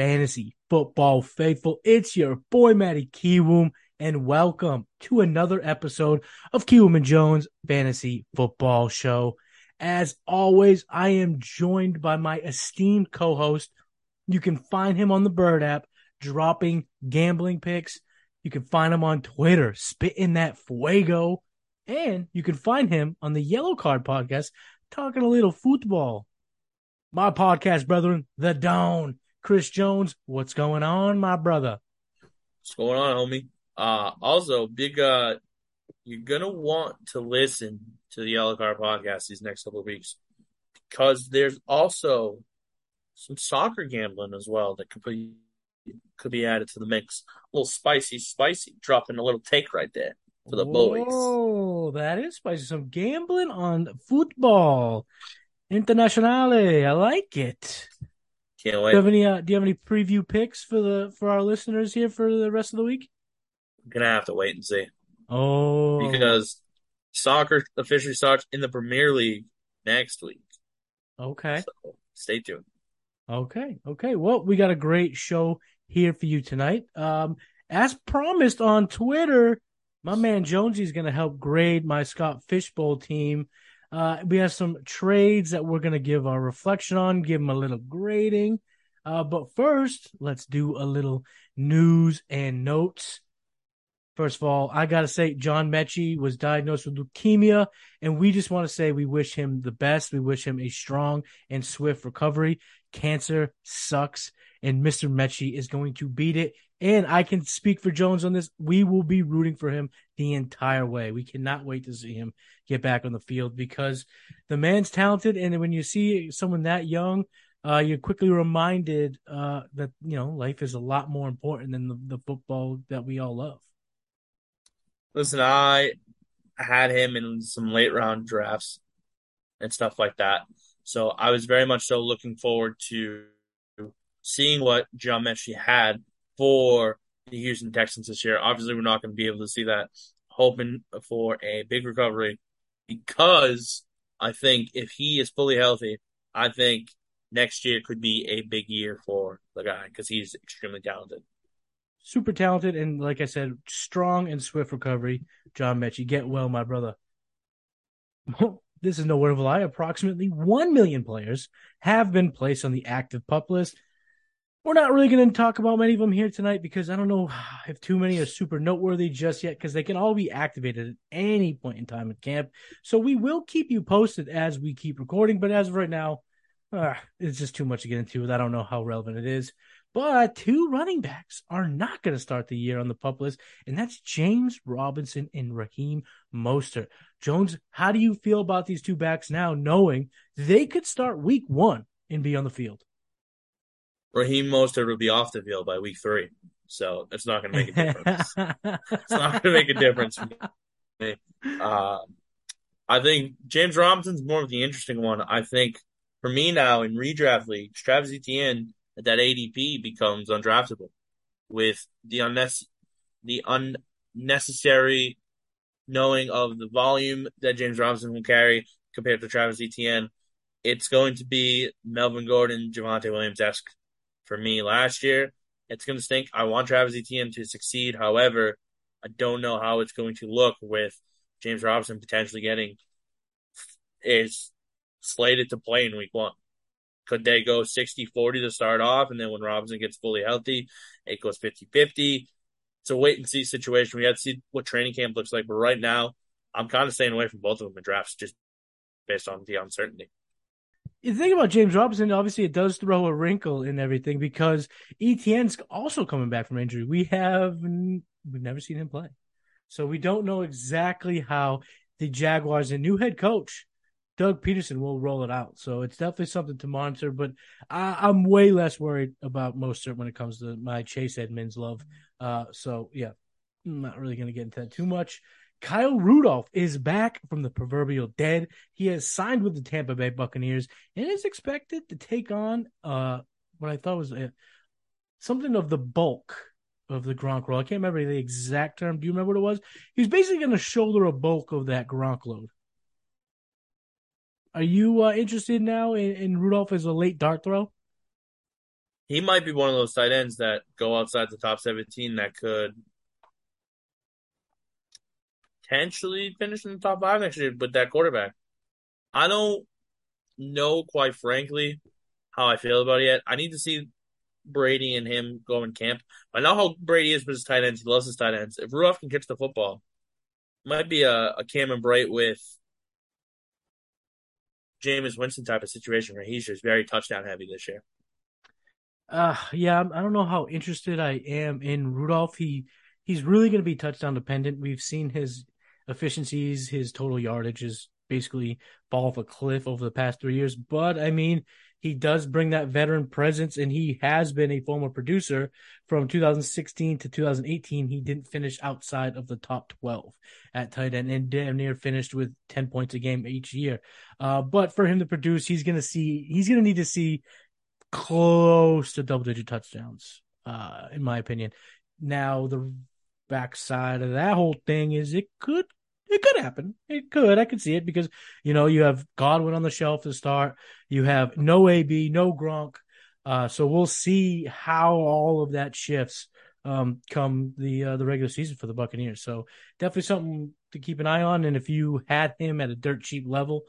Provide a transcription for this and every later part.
fantasy football faithful. It's your boy Matty Kiwoom, and welcome to another episode of Kiwoom and Jones Fantasy Football Show. As always, I am joined by my esteemed co-host. You can find him on the Bird app, dropping gambling picks. You can find him on Twitter, spitting that fuego. And you can find him on the Yellow Card podcast, talking a little football. My podcast, brethren, The Don. Chris Jones, what's going on, my brother? What's going on, homie? Uh, also, big, uh, you're gonna want to listen to the Yellow Card podcast these next couple of weeks because there's also some soccer gambling as well that could be could be added to the mix. A little spicy, spicy, dropping a little take right there for the boys. Oh, that is spicy. Some gambling on football. Internationale. I like it. Can't wait. Do you have any uh, do you have any preview picks for the for our listeners here for the rest of the week? gonna have to wait and see Oh because soccer officially starts in the Premier League next week. okay. So stay tuned. Okay. Okay. Well, we got a great show here for you tonight. Um, as promised on Twitter, my man Jonesy is going to help grade my Scott Fishbowl team. Uh, we have some trades that we're going to give our reflection on, give them a little grading. Uh, but first, let's do a little news and notes. First of all, I got to say, John Metchie was diagnosed with leukemia, and we just want to say we wish him the best. We wish him a strong and swift recovery. Cancer sucks, and Mr. Metchie is going to beat it. And I can speak for Jones on this. We will be rooting for him the entire way. We cannot wait to see him get back on the field because the man's talented. And when you see someone that young, uh, you're quickly reminded uh, that you know life is a lot more important than the, the football that we all love. Listen, I had him in some late round drafts and stuff like that. So I was very much so looking forward to seeing what John Metchie had for the Houston Texans this year. Obviously, we're not going to be able to see that. Hoping for a big recovery because I think if he is fully healthy, I think next year could be a big year for the guy because he's extremely talented. Super talented and like I said, strong and swift recovery. John Metchie, get well, my brother. this is no word of a lie. Approximately 1 million players have been placed on the active pup list. We're not really going to talk about many of them here tonight because I don't know if too many are super noteworthy just yet because they can all be activated at any point in time at camp. So we will keep you posted as we keep recording. But as of right now, uh, it's just too much to get into. I don't know how relevant it is. But two running backs are not going to start the year on the pup list, and that's James Robinson and Raheem Mostert. Jones, how do you feel about these two backs now, knowing they could start week one and be on the field? Raheem Mostert will be off the field by week three, so it's not going to make a difference. it's not going to make a difference. Uh, I think James Robinson's more of the interesting one. I think for me now in redraft league, Travis Etienne at that ADP becomes undraftable with the unnecessary, the unnecessary knowing of the volume that James Robinson will carry compared to Travis Etienne. It's going to be Melvin Gordon, Javonte Williams esque for me last year. It's going to stink. I want Travis Etienne to succeed. However, I don't know how it's going to look with James Robinson potentially getting is slated to play in week one. Could they go 60 40 to start off? And then when Robinson gets fully healthy, it goes 50 50. It's a wait and see situation. We have to see what training camp looks like. But right now, I'm kind of staying away from both of them in drafts just based on the uncertainty. You think about James Robinson, obviously it does throw a wrinkle in everything because Etienne's also coming back from injury. We have we've never seen him play. So we don't know exactly how the Jaguars and new head coach Doug Pederson will roll it out. So it's definitely something to monitor. But I, am way less worried about Mostert when it comes to my Chase Edmonds love. Uh, so yeah, I'm not really going to get into that too much. Kyle Rudolph is back from the proverbial dead. He has signed with the Tampa Bay Buccaneers and is expected to take on uh, what I thought was a, something of the bulk of the Gronk role. I can't remember the exact term. Do you remember what it was? He was basically going to shoulder a bulk of that Gronk load. Are you uh, interested now in, in Rudolph as a late dart throw? he might be one of those tight ends that go outside the top 17 that could potentially finish in the top five next year with that quarterback. I don't know, quite frankly, how I feel about it yet. I need to see Brady and him go in camp. I know how Brady is with his tight ends. He loves his tight ends. If Rudolph can catch the football, might be a, a Cameron Brate with Jameis Winston type of situation where he's just very touchdown heavy this year. Uh, yeah, I don't know how interested I am in Rudolph. He he's really going to be touchdown dependent. We've seen his efficiencies, his total yardage is basically fall off a cliff over the past three years. But I mean, he does bring that veteran presence, and he has been a former producer from 2016 to 2018. He didn't finish outside of the top 12 at tight end, and damn near finished with 10 points a game each year. Uh, but for him to produce, he's gonna see he's gonna need to see close to double digit touchdowns, uh, in my opinion. Now the backside of that whole thing is it could it could happen. It could. I could see it because you know you have Godwin on the shelf to start. You have no AB, no Gronk. Uh, so we'll see how all of that shifts um, come the uh, the regular season for the Buccaneers. So definitely something to keep an eye on. And if you had him at a dirt cheap level,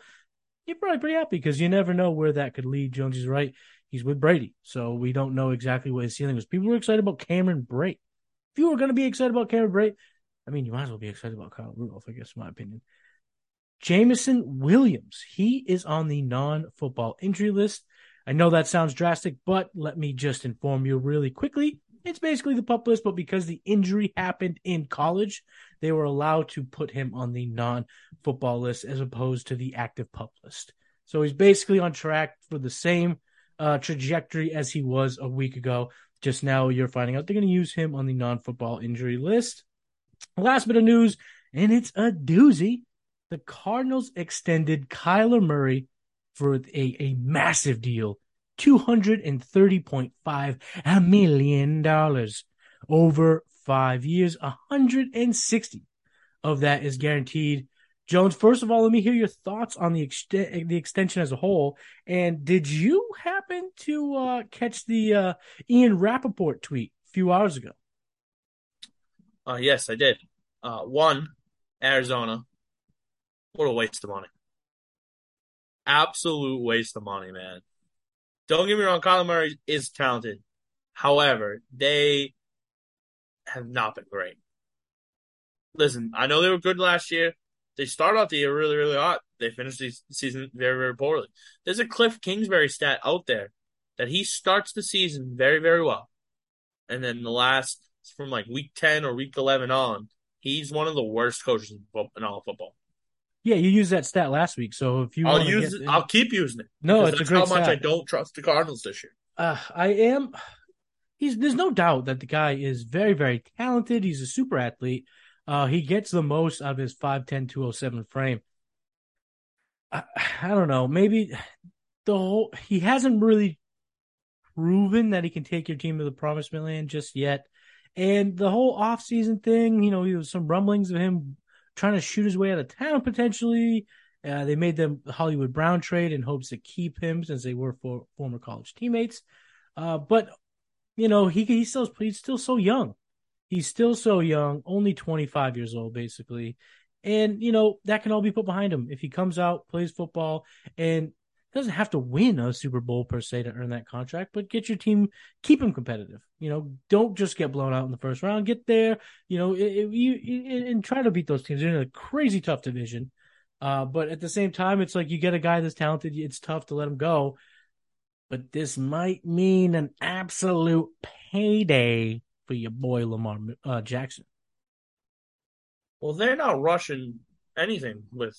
you're probably pretty happy because you never know where that could lead. Jonesy's right. He's with Brady, so we don't know exactly what his ceiling is. People were excited about Cameron Brate. If you were going to be excited about Cameron Brate, I mean, you might as well be excited about Kyle Rudolph, I guess, in my opinion. Jameson Williams, he is on the non football injury list. I know that sounds drastic, but let me just inform you really quickly. It's basically the pup list, but because the injury happened in college, they were allowed to put him on the non football list as opposed to the active pup list. So he's basically on track for the same uh, trajectory as he was a week ago. Just now, you're finding out they're going to use him on the non football injury list. Last bit of news, and it's a doozy. The Cardinals extended Kyler Murray for a, a massive deal $230.5 million over five years. 160 of that is guaranteed. Jones, first of all, let me hear your thoughts on the the extension as a whole. And did you happen to uh, catch the uh, Ian Rapoport tweet a few hours ago? Uh, yes, I did. Uh, one, Arizona. What a waste of money. Absolute waste of money, man. Don't get me wrong, Kyler Murray is talented. However, they have not been great. Listen, I know they were good last year. They started out the year really, really hot. They finished the season very, very poorly. There's a Cliff Kingsbury stat out there that he starts the season very, very well. And then the last from like week 10 or week 11 on, he's one of the worst coaches in all football. Yeah, you used that stat last week. So if you, I'll use it. I'll keep using it. No, it's that's a great how much stat. I don't trust the Cardinals this year. Uh, I am. He's. There's no doubt that the guy is very, very talented. He's a super athlete. Uh, he gets the most out of his 5'10", 207 frame. I, I don't know. Maybe the whole he hasn't really proven that he can take your team to the promised land just yet. And the whole offseason thing, you know, there was some rumblings of him trying to shoot his way out of town potentially. Uh, they made the Hollywood Brown trade in hopes to keep him since they were for, former college teammates. Uh, but you know, he he's still he's still so young. He's still so young, only 25 years old, basically. And you know that can all be put behind him if he comes out, plays football, and doesn't have to win a Super Bowl per se to earn that contract, but get your team, keep him competitive. You know, don't just get blown out in the first round. Get there, you know, it, it, you, and try to beat those teams. They're in a crazy tough division. Uh, but at the same time, it's like you get a guy that's talented. It's tough to let him go. But this might mean an absolute payday for your boy Lamar uh, Jackson. Well, they're not rushing anything with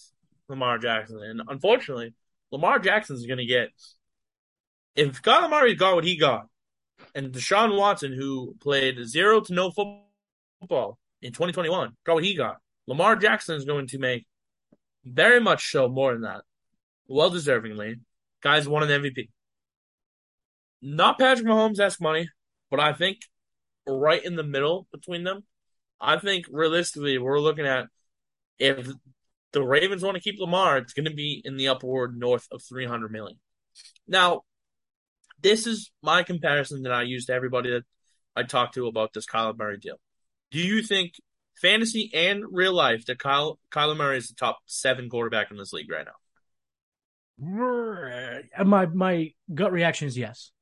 Lamar Jackson, and unfortunately, Lamar Jackson's going to get. If Murray got what he got, and Deshaun Watson, who played zero to no football in 2021, got what he got, Lamar Jackson is going to make very much so more than that. Well deservingly. Guys won an MVP. Not Patrick Mahomes esque money, but I think right in the middle between them. I think realistically, we're looking at if the Ravens want to keep Lamar, it's going to be in the upward north of 300 million. Now, this is my comparison that I use to everybody that I talk to about this Kyler Murray deal. Do you think fantasy and real life that Kyle Kyler Murray is the top seven quarterback in this league right now? My my gut reaction is yes.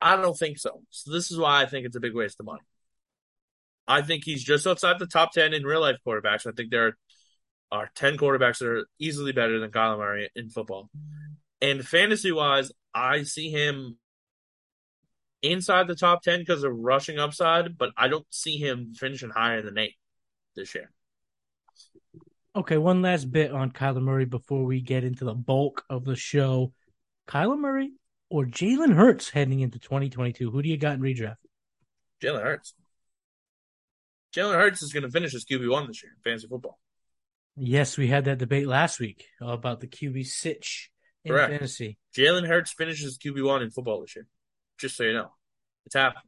I don't think so. So this is why I think it's a big waste of money. I think he's just outside the top ten in real life quarterbacks. I think there are, are ten quarterbacks that are easily better than Kyler Murray in football. And fantasy wise, I see him inside the top 10 because of rushing upside, but I don't see him finishing higher than eight this year. Okay, one last bit on Kyler Murray before we get into the bulk of the show. Kyler Murray or Jalen Hurts heading into 2022? Who do you got in redraft? Jalen Hurts. Jalen Hurts is going to finish as QB1 this year in fantasy football. Yes, we had that debate last week about the QB sitch in Correct. fantasy. Jalen Hurts finishes QB1 in football this year. Just so you know, it's happening.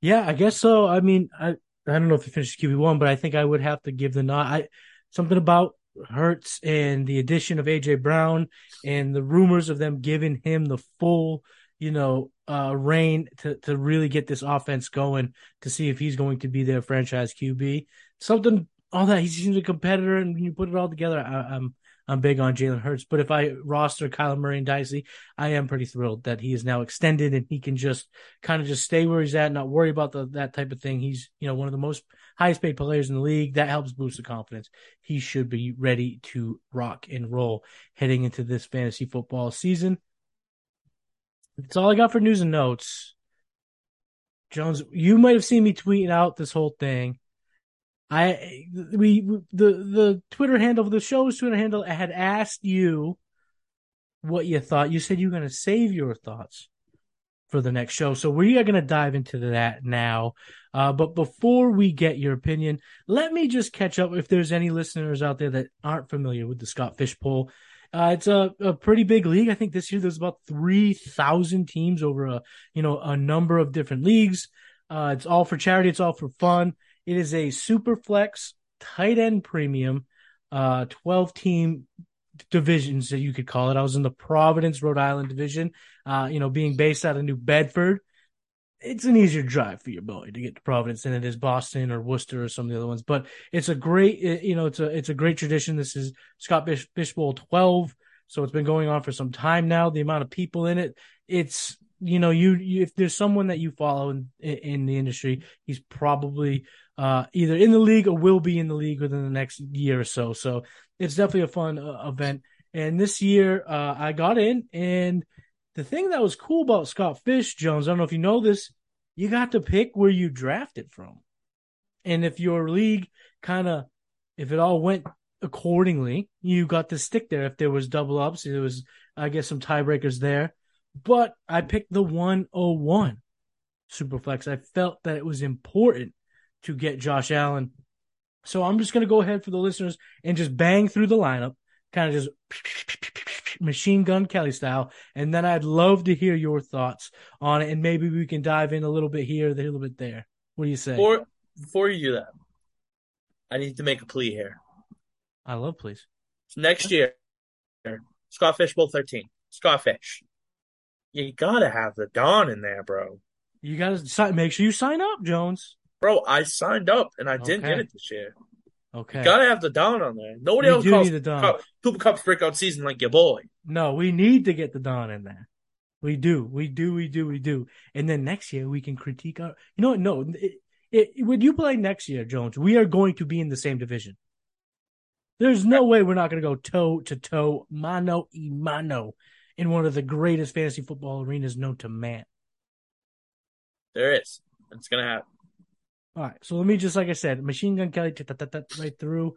Yeah, I guess so. I mean, I I don't know if he finishes QB one, but I think I would have to give the nod. I something about Hurts and the addition of AJ Brown and the rumors of them giving him the full, you know, uh, reign to to really get this offense going to see if he's going to be their franchise QB. Something all that he seems a competitor, and when you put it all together, I, I'm I'm big on Jalen Hurts, but if I roster Kyler Murray and Dicey, I am pretty thrilled that he is now extended and he can just kind of just stay where he's at, not worry about the, that type of thing. He's, you know, one of the most highest paid players in the league. That helps boost the confidence. He should be ready to rock and roll heading into this fantasy football season. That's all I got for news and notes. Jones, you might have seen me tweeting out this whole thing. I we the the Twitter handle the show's Twitter handle had asked you what you thought. You said you were going to save your thoughts for the next show, so we are going to dive into that now. Uh, but before we get your opinion, let me just catch up if there's any listeners out there that aren't familiar with the Scott Fish Bowl. Uh, it's a, a pretty big league. I think this year there's about three thousand teams over a you know a number of different leagues. Uh, it's all for charity. It's all for fun. It is a super flex tight end premium, uh, 12 team divisions that you could call it. I was in the Providence, Rhode Island division, uh, you know, being based out of New Bedford. It's an easier drive for your boy to get to Providence than it is Boston or Worcester or some of the other ones. But it's a great, you know, it's a it's a great tradition. This is Scott Fish, Fish Bowl 12, so it's been going on for some time now. The amount of people in it, it's you know, you, you if there's someone that you follow in in the industry, he's probably uh, either in the league or will be in the league within the next year or so. So it's definitely a fun uh, event. And this year, uh, I got in, and the thing that was cool about Scott Fish Jones, I don't know if you know this, you got to pick where you drafted from, and if your league kind of, if it all went accordingly, you got to stick there. If there was double ups, there was, I guess, some tiebreakers there. But I picked the 101 Superflex. I felt that it was important to get Josh Allen. So I'm just going to go ahead for the listeners and just bang through the lineup, kind of just machine gun Kelly style. And then I'd love to hear your thoughts on it. And maybe we can dive in a little bit here, a little bit there. What do you say? Before, before you do that, I need to make a plea here. I love please. So next year, Scott Fish Bowl 13. Scott Fish. You gotta have the Don in there, bro. You gotta make sure you sign up, Jones. Bro, I signed up and I didn't get it this year. Okay. You gotta have the Don on there. Nobody we else calls the Don. Cup, Cooper Kupp's breakout season like your boy. No, we need to get the Don in there. We do. We do. We do. We do. And then next year we can critique our. You know what? No. It, it, when you play next year, Jones, we are going to be in the same division. There's no way we're not going to go toe to toe, mano y mano, in one of the greatest fantasy football arenas known to man. There is. It's going to happen. All right, so let me just like I said, Machine Gun Kelly right through.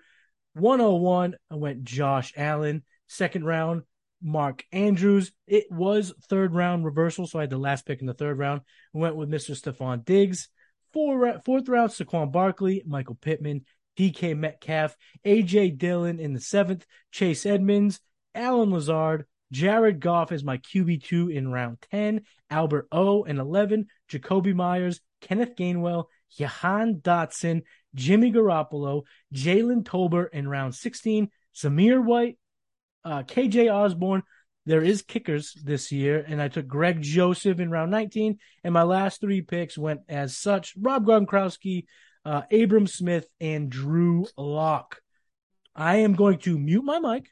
101, I went Josh Allen. Second round, Mark Andrews. It was third round reversal, so I had the last pick in the third round. I went with Mr. Stefon Diggs. Four, fourth round, Saquon Barkley, Michael Pittman, DK Metcalf, AJ Dillon in the seventh, Chase Edmonds, Allen Lazard, Jared Goff is my QB2 in round 10, Albert O in 11, Jakobi Meyers, Kenneth Gainwell, Jahan Dotson, Jimmy Garoppolo, Jalen Tolbert in round 16, Zamir White, uh, KJ Osborn, there is kickers this year, and I took Greg Joseph in round 19, and my last three picks went as such: Rob Gronkowski, uh, Abram Smith, and Drew Lock. I am going to mute my mic.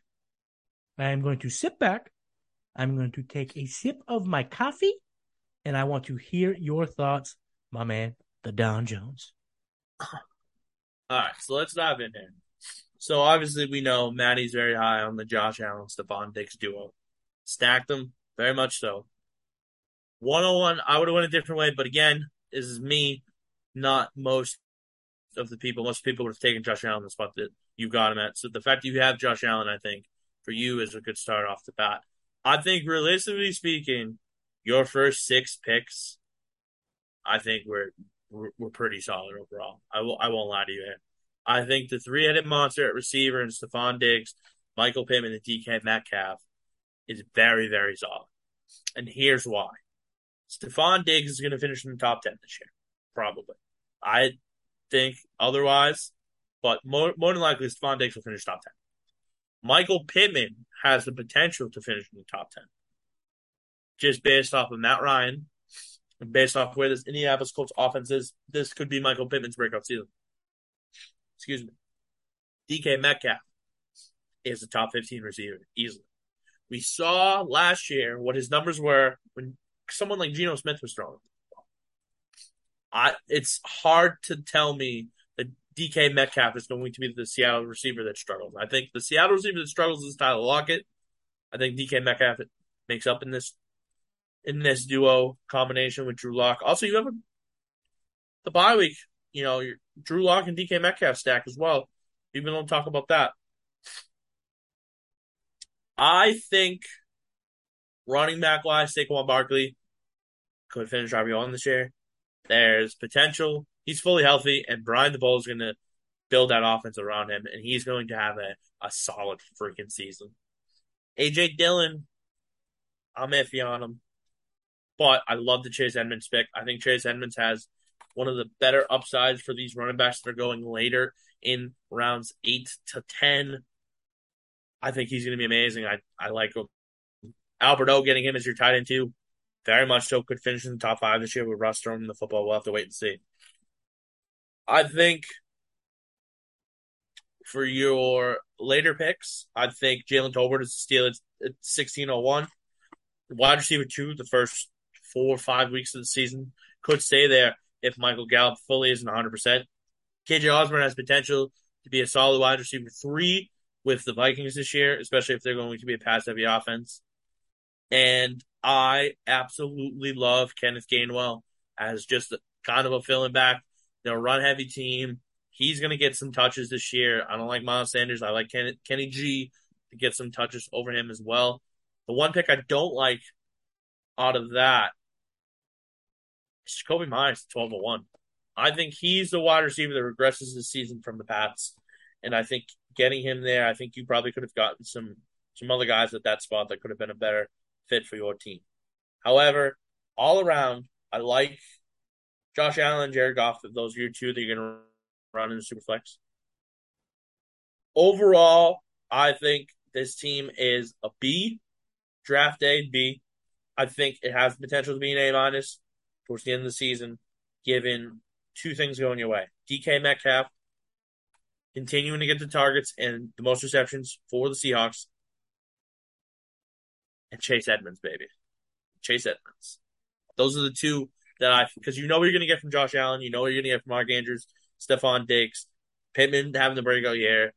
I am going to sit back. I'm going to take a sip of my coffee, and I want to hear your thoughts, my man, the Don Jones. All right, so let's dive in here. So obviously we know Maddie's very high on the Josh Allen Stefon Diggs duo. Stacked them very much so. 101, I would have went a different way, but again, this is me, not most of the people. Most people would have taken Josh Allen the spot that you got him at. So the fact that you have Josh Allen, I think, for you is a good start off the bat. I think realistically speaking, your first six picks, I think we're we're, we're pretty solid overall. I will I won't lie to you here. I think the three headed monster at receiver and Stefon Diggs, Michael Pittman, and DK Metcalf is very, very solid. And here's why. Stefon Diggs is going to finish in the top 10 this year. Probably. I think otherwise, but more, more than likely, Stefon Diggs will finish top 10. Michael Pittman has the potential to finish in the top 10. Just based off of Matt Ryan, based off where this Indianapolis Colts offense is, this could be Michael Pittman's breakout season. Excuse me. DK Metcalf is a top 15 receiver, easily. We saw last year what his numbers were when someone like Geno Smith was throwing. I it's hard to tell me that DK Metcalf is going to be the Seattle receiver that struggles. I think the Seattle receiver that struggles is Tyler Lockett. I think DK Metcalf makes up in this in this duo combination with Drew Lock. Also, you have a, the bye week. You know, your Drew Lock and DK Metcalf stack as well. Even don't talk about that. I think running back wise, Saquon Barkley could finish RB1 this year. There's potential. He's fully healthy, and Brian Daboll is going to build that offense around him, and he's going to have a, a solid freaking season. AJ Dillon, I'm iffy on him, but I love the Chase Edmonds pick. I think Chase Edmonds has one of the better upsides for these running backs that are going later in rounds eight to ten. I think he's going to be amazing. I I like him. Albert O getting him as your tight end too. Very much so could finish in the top five this year with Russ throwing the football. We'll have to wait and see. I think for your later picks, I think Jalen Tolbert is a steal at, at 1601. Wide receiver two, the first four or five weeks of the season, could stay there if Michael Gallup fully isn't 100%. KJ Osborn has potential to be a solid wide receiver three with the Vikings this year, especially if they're going to be a pass heavy offense. And I absolutely love Kenneth Gainwell as just kind of a filling back. They're a run heavy team. He's going to get some touches this year. I don't like Miles Sanders. I like Kenny, Kenny G to get some touches over him as well. The one pick I don't like out of that is Jakobi Meyers, 12 1. I think he's the wide receiver that regresses this season from the Pats. And I think getting him there, I think you probably could have gotten some some other guys at that spot that could have been a better fit for your team. However, all around, I like Josh Allen, Jared Goff. Those are your two that you're going to run in the Superflex. Overall, I think this team is a B. Draft day B. I think it has potential to be an A minus towards the end of the season, given two things going your way. DK Metcalf continuing to get the targets and the most receptions for the Seahawks. And Chase Edmonds, baby. Chase Edmonds. Those are the two that I, because you know what you're going to get from Josh Allen. You know what you're going to get from Mark Andrews, Stefon Diggs, Pittman having the breakout year,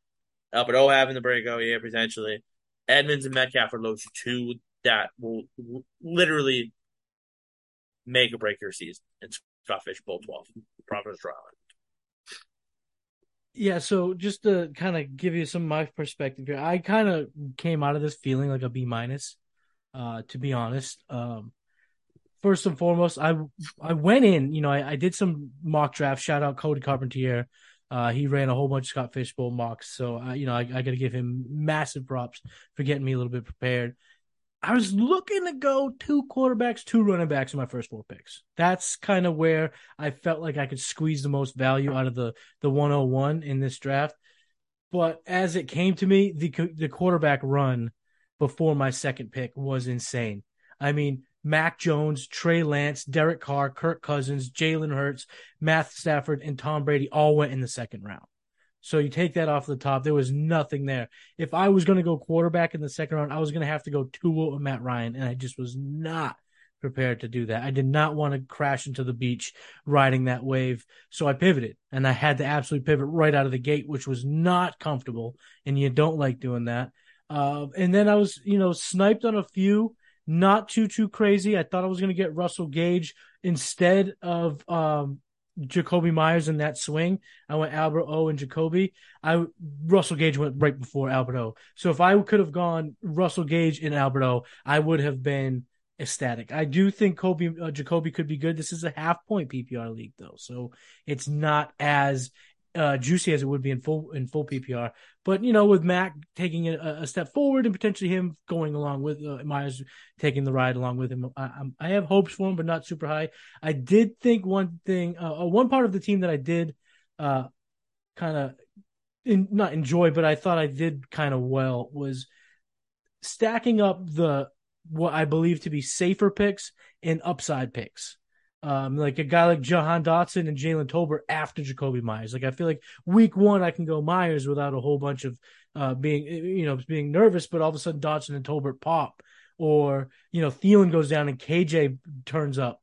Albert O having the breakout year potentially. Edmonds and Metcalf are those two that will literally make or break your season. It's Scott Fish Bowl 12, Providence, Rhode Island. Yeah, so just to kind of give you some my perspective here, I kind of came out of this feeling like a B minus. Uh, to be honest, um, first and foremost, I I went in, you know, I, I did some mock draft. Shout out Cody Carpentier. Uh, he ran a whole bunch of Scott Fishbowl mocks, so uh, you know I, I got to give him massive props for getting me a little bit prepared. I was looking to go two quarterbacks, two running backs in my first four picks. That's kind of where I felt like I could squeeze the most value out of the the 101 in this draft. But as it came to me, the the quarterback run before my second pick was insane. I mean, Mac Jones, Trey Lance, Derek Carr, Kirk Cousins, Jalen Hurts, Matt Stafford, and Tom Brady all went in the second round. So you take that off the top. There was nothing there. If I was going to go quarterback in the second round, I was going to have to go Tua or Matt Ryan, and I just was not prepared to do that. I did not want to crash into the beach riding that wave. So I pivoted and I had to absolutely pivot right out of the gate, which was not comfortable. And you don't like doing that. Uh, and then I was, you know, sniped on a few, not too, too crazy. I thought I was going to get Russell Gage instead of, um, Jakobi Meyers in that swing. I went Albert O and Jakobi. I Russell Gage went right before Albert O. So if I could have gone Russell Gage and Albert O, I would have been ecstatic. I do think Kobe uh, Jakobi could be good. This is a half point PPR league though, so it's not as uh, juicy as it would be in full in full PPR. But you know, with Mac taking a, a step forward and potentially him going along with uh, Meyers taking the ride along with him, I, I, have hopes for him, but not super high. I did think one thing, uh, uh one part of the team that I did uh, kind of not enjoy, but I thought I did kind of well was stacking up the what I believe to be safer picks and upside picks. Um, like a guy like Jahan Dotson and Jalen Tolbert after Jakobi Meyers. Like I feel like week one I can go Meyers without a whole bunch of uh being you know being nervous, but all of a sudden Dotson and Tolbert pop, or you know Thielen goes down and KJ turns up.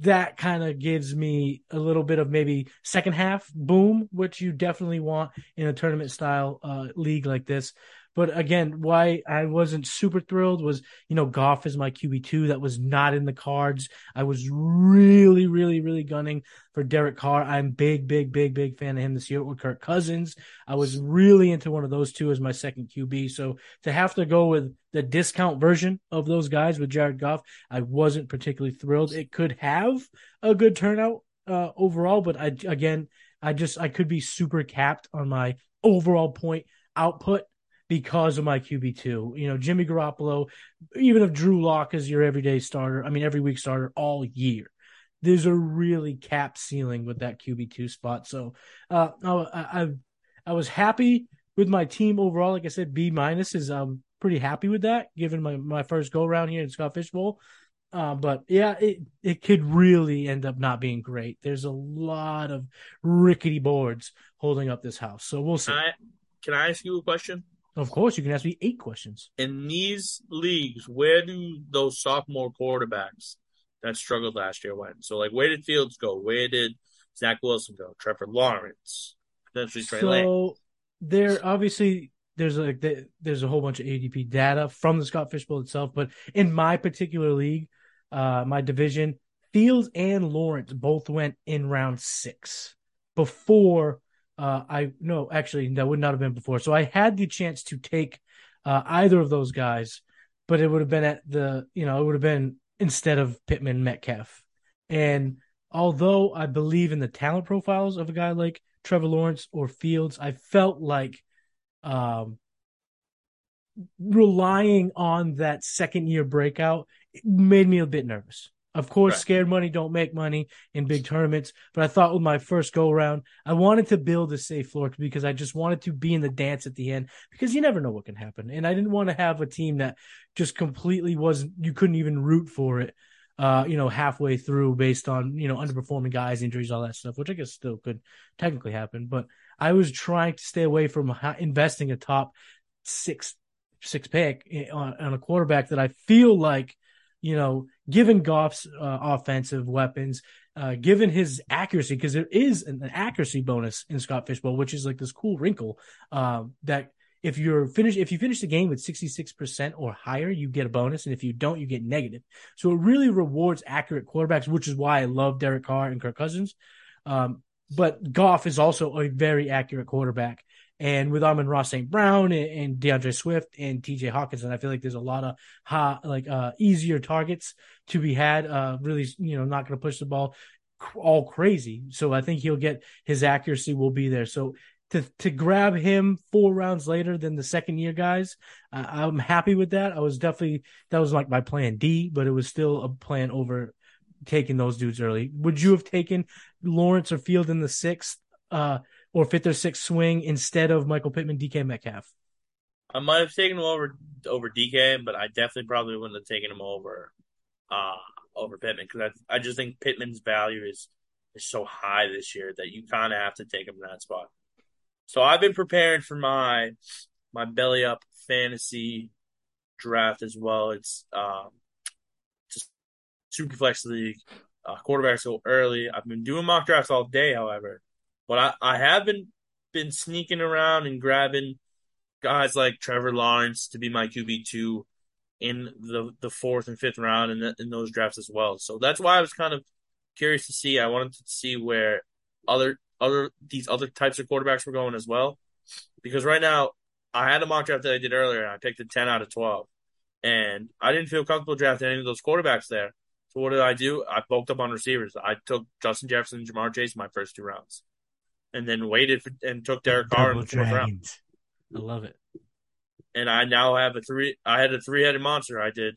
That kind of gives me a little bit of maybe second half boom, which you definitely want in a tournament style uh, league like this. But again, why I wasn't super thrilled was, you know, Goff is my QB2. That was not in the cards. I was really, really, really gunning for Derek Carr. I'm big, big, big, big fan of him this year with Kirk Cousins. I was really into one of those two as my second QB. So to have to go with the discount version of those guys with Jared Goff, I wasn't particularly thrilled. It could have a good turnout uh, overall, but I, again, I just, I could be super capped on my overall point output because of my QB2. You know, Jimmy Garoppolo, even if Drew Lock is your everyday starter, I mean, every week starter all year, there's a really cap ceiling with that QB2 spot. So uh, I, I, I was happy with my team overall. Like I said, B minus is um pretty happy with that, given my, my first go around here in Scott Fish Bowl. Uh, but yeah, it, it could really end up not being great. There's a lot of rickety boards holding up this house. So we'll see. I, can I ask you a question? Of course, you can ask me eight questions. In these leagues, where do those sophomore quarterbacks that struggled last year went? So, like, where did Fields go? Where did Zach Wilson go? Trevor Lawrence, potentially Trey so, Lane. there obviously there's like there's a whole bunch of ADP data from the Scott Fish Bowl itself, but in my particular league, uh, my division, Fields and Lawrence both went in round six before uh, I no, actually, that would not have been before. So I had the chance to take uh, either of those guys, but it would have been at the you know it would have been instead of Pittman Metcalf. And although I believe in the talent profiles of a guy like Trevor Lawrence or Fields, I felt like um, relying on that second year breakout made me a bit nervous. Of course, right. scared money don't make money in big tournaments, but I thought with my first go around, I wanted to build a safe floor because I just wanted to be in the dance at the end because you never know what can happen. And I didn't want to have a team that just completely wasn't, you couldn't even root for it, uh, you know, halfway through based on, you know, underperforming guys, injuries, all that stuff, which I guess still could technically happen. But I was trying to stay away from investing a top six, six pick eh, on, on a quarterback that I feel like, you know, given Goff's uh, offensive weapons, uh, given his accuracy, because there is an, accuracy bonus in Scott Fish Bowl, which is like this cool wrinkle uh, that if you're finished, if you finish the game with 66% or higher, you get a bonus. And if you don't, you get negative. So it really rewards accurate quarterbacks, which is why I love Derek Carr and Kirk Cousins. Um, but Goff is also a very accurate quarterback. And with Amon-Ra St. Brown and, and D'Andre Swift and TJ Hockenson, I feel like there's a lot of hot, like uh, easier targets to be had. Uh, really, you know, not going to push the ball all crazy. So I think he'll get his accuracy will be there. So to to grab him four rounds later than the second year guys, uh, I'm happy with that. I was definitely that was like my plan D, but it was still a plan over taking those dudes early. Would you have taken Lawrence or Field in the sixth? Uh, or fifth or sixth swing instead of Michael Pittman, DK Metcalf? I might have taken him over over DK, but I definitely probably wouldn't have taken him over uh over Pittman because I I just think Pittman's value is is so high this year that you kind of have to take him in that spot. So I've been preparing for my my belly up fantasy draft as well. It's um just super flex league. Uh, quarterbacks go early. I've been doing mock drafts all day, however, but I, I have been been sneaking around and grabbing guys like Trevor Lawrence to be my QB two in the the fourth and fifth round in in those drafts as well. So that's why I was kind of curious to see. I wanted to see where other other these other types of quarterbacks were going as well, because right now I had a mock draft that I did earlier and I picked a ten out of twelve, and I didn't feel comfortable drafting any of those quarterbacks there. So what did I do? I bulked up on receivers. I took Justin Jefferson and Ja'Marr Chase in my first two rounds, and then waited for, and took Derek Carr in the fourth round. I love it. And I now have a three. I had a three-headed monster. I did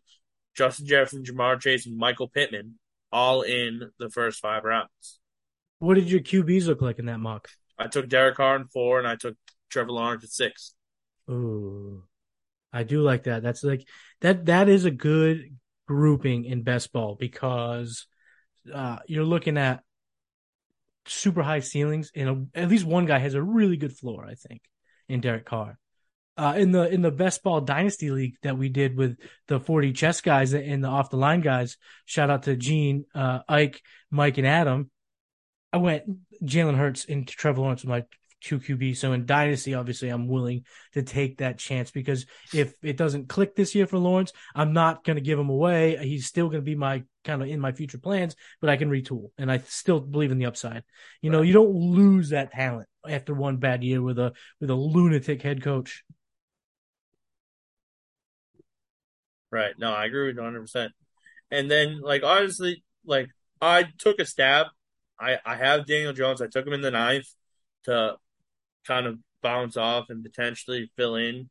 Justin Jefferson, Ja'Marr Chase, and Michael Pittman all in the first five rounds. What did your QBs look like in that mock? I took Derek Carr in four, and I took Trevor Lawrence at six. Ooh, I do like that. That's like that. That is a good grouping in best ball because uh, you're looking at super high ceilings, and a, at least one guy has a really good floor. I think in Derek Carr. Uh, in the in the best ball dynasty league that we did with the 40 chess guys and the off the line guys, shout out to Gene, uh, Ike, Mike, and Adam. I went Jalen Hurts and Trevor Lawrence with my two QB. So in dynasty, obviously, I'm willing to take that chance because if it doesn't click this year for Lawrence, I'm not going to give him away. He's still going to be my kind of in my future plans, but I can retool, and I still believe in the upside. You know, you don't lose that talent after one bad year with a with a lunatic head coach. Right. No, I agree with you 100. percent And then, like honestly, like I took a stab. I I have Daniel Jones. I took him in the ninth to kind of bounce off and potentially fill in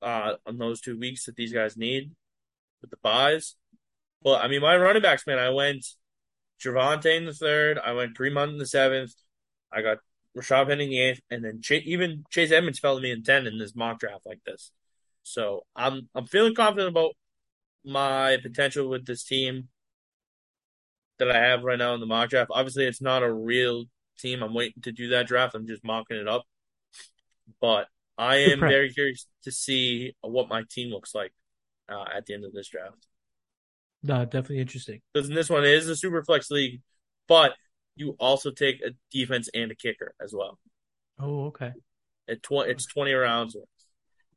uh, on those two weeks that these guys need with the buys. Well, I mean, my running backs, man, I went Javonte in the third. I went Fremont in the seventh. I got Rashad Penny in the eighth, and then Ch- even Chase Edmonds fell to me in ten in this mock draft like this. So I'm I'm feeling confident about my potential with this team that I have right now in the mock draft. Obviously, it's not a real team. I'm waiting to do that draft. I'm just mocking it up. But I am very curious to see what my team looks like uh, at the end of this draft. No, definitely interesting. Because in this one, it is a super flex league, but you also take a defense and a kicker as well. Oh, okay. It tw- it's 20 rounds.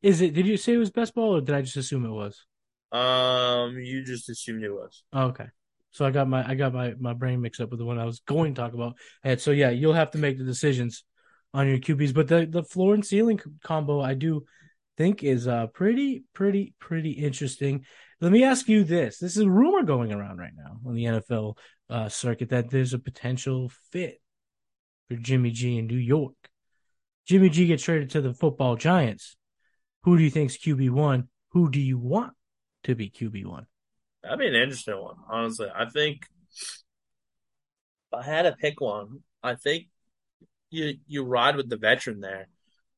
Is it, did you say it was best ball or did I just assume it was? Um, you just assumed it was. Oh, okay. So I got my I got my my brain mixed up with the one I was going to talk about. And so yeah, you'll have to make the decisions on your QBs, but the the floor and ceiling combo I do think is uh pretty pretty pretty interesting. Let me ask you this: This is a rumor going around right now on the NFL uh, circuit that there's a potential fit for Jimmy G in New York. Jimmy G gets traded to the football giants. Who do you think's QB one? Who do you want to be QB one? That'd be an interesting one, honestly. I think if I had to pick one, I think you you ride with the veteran there.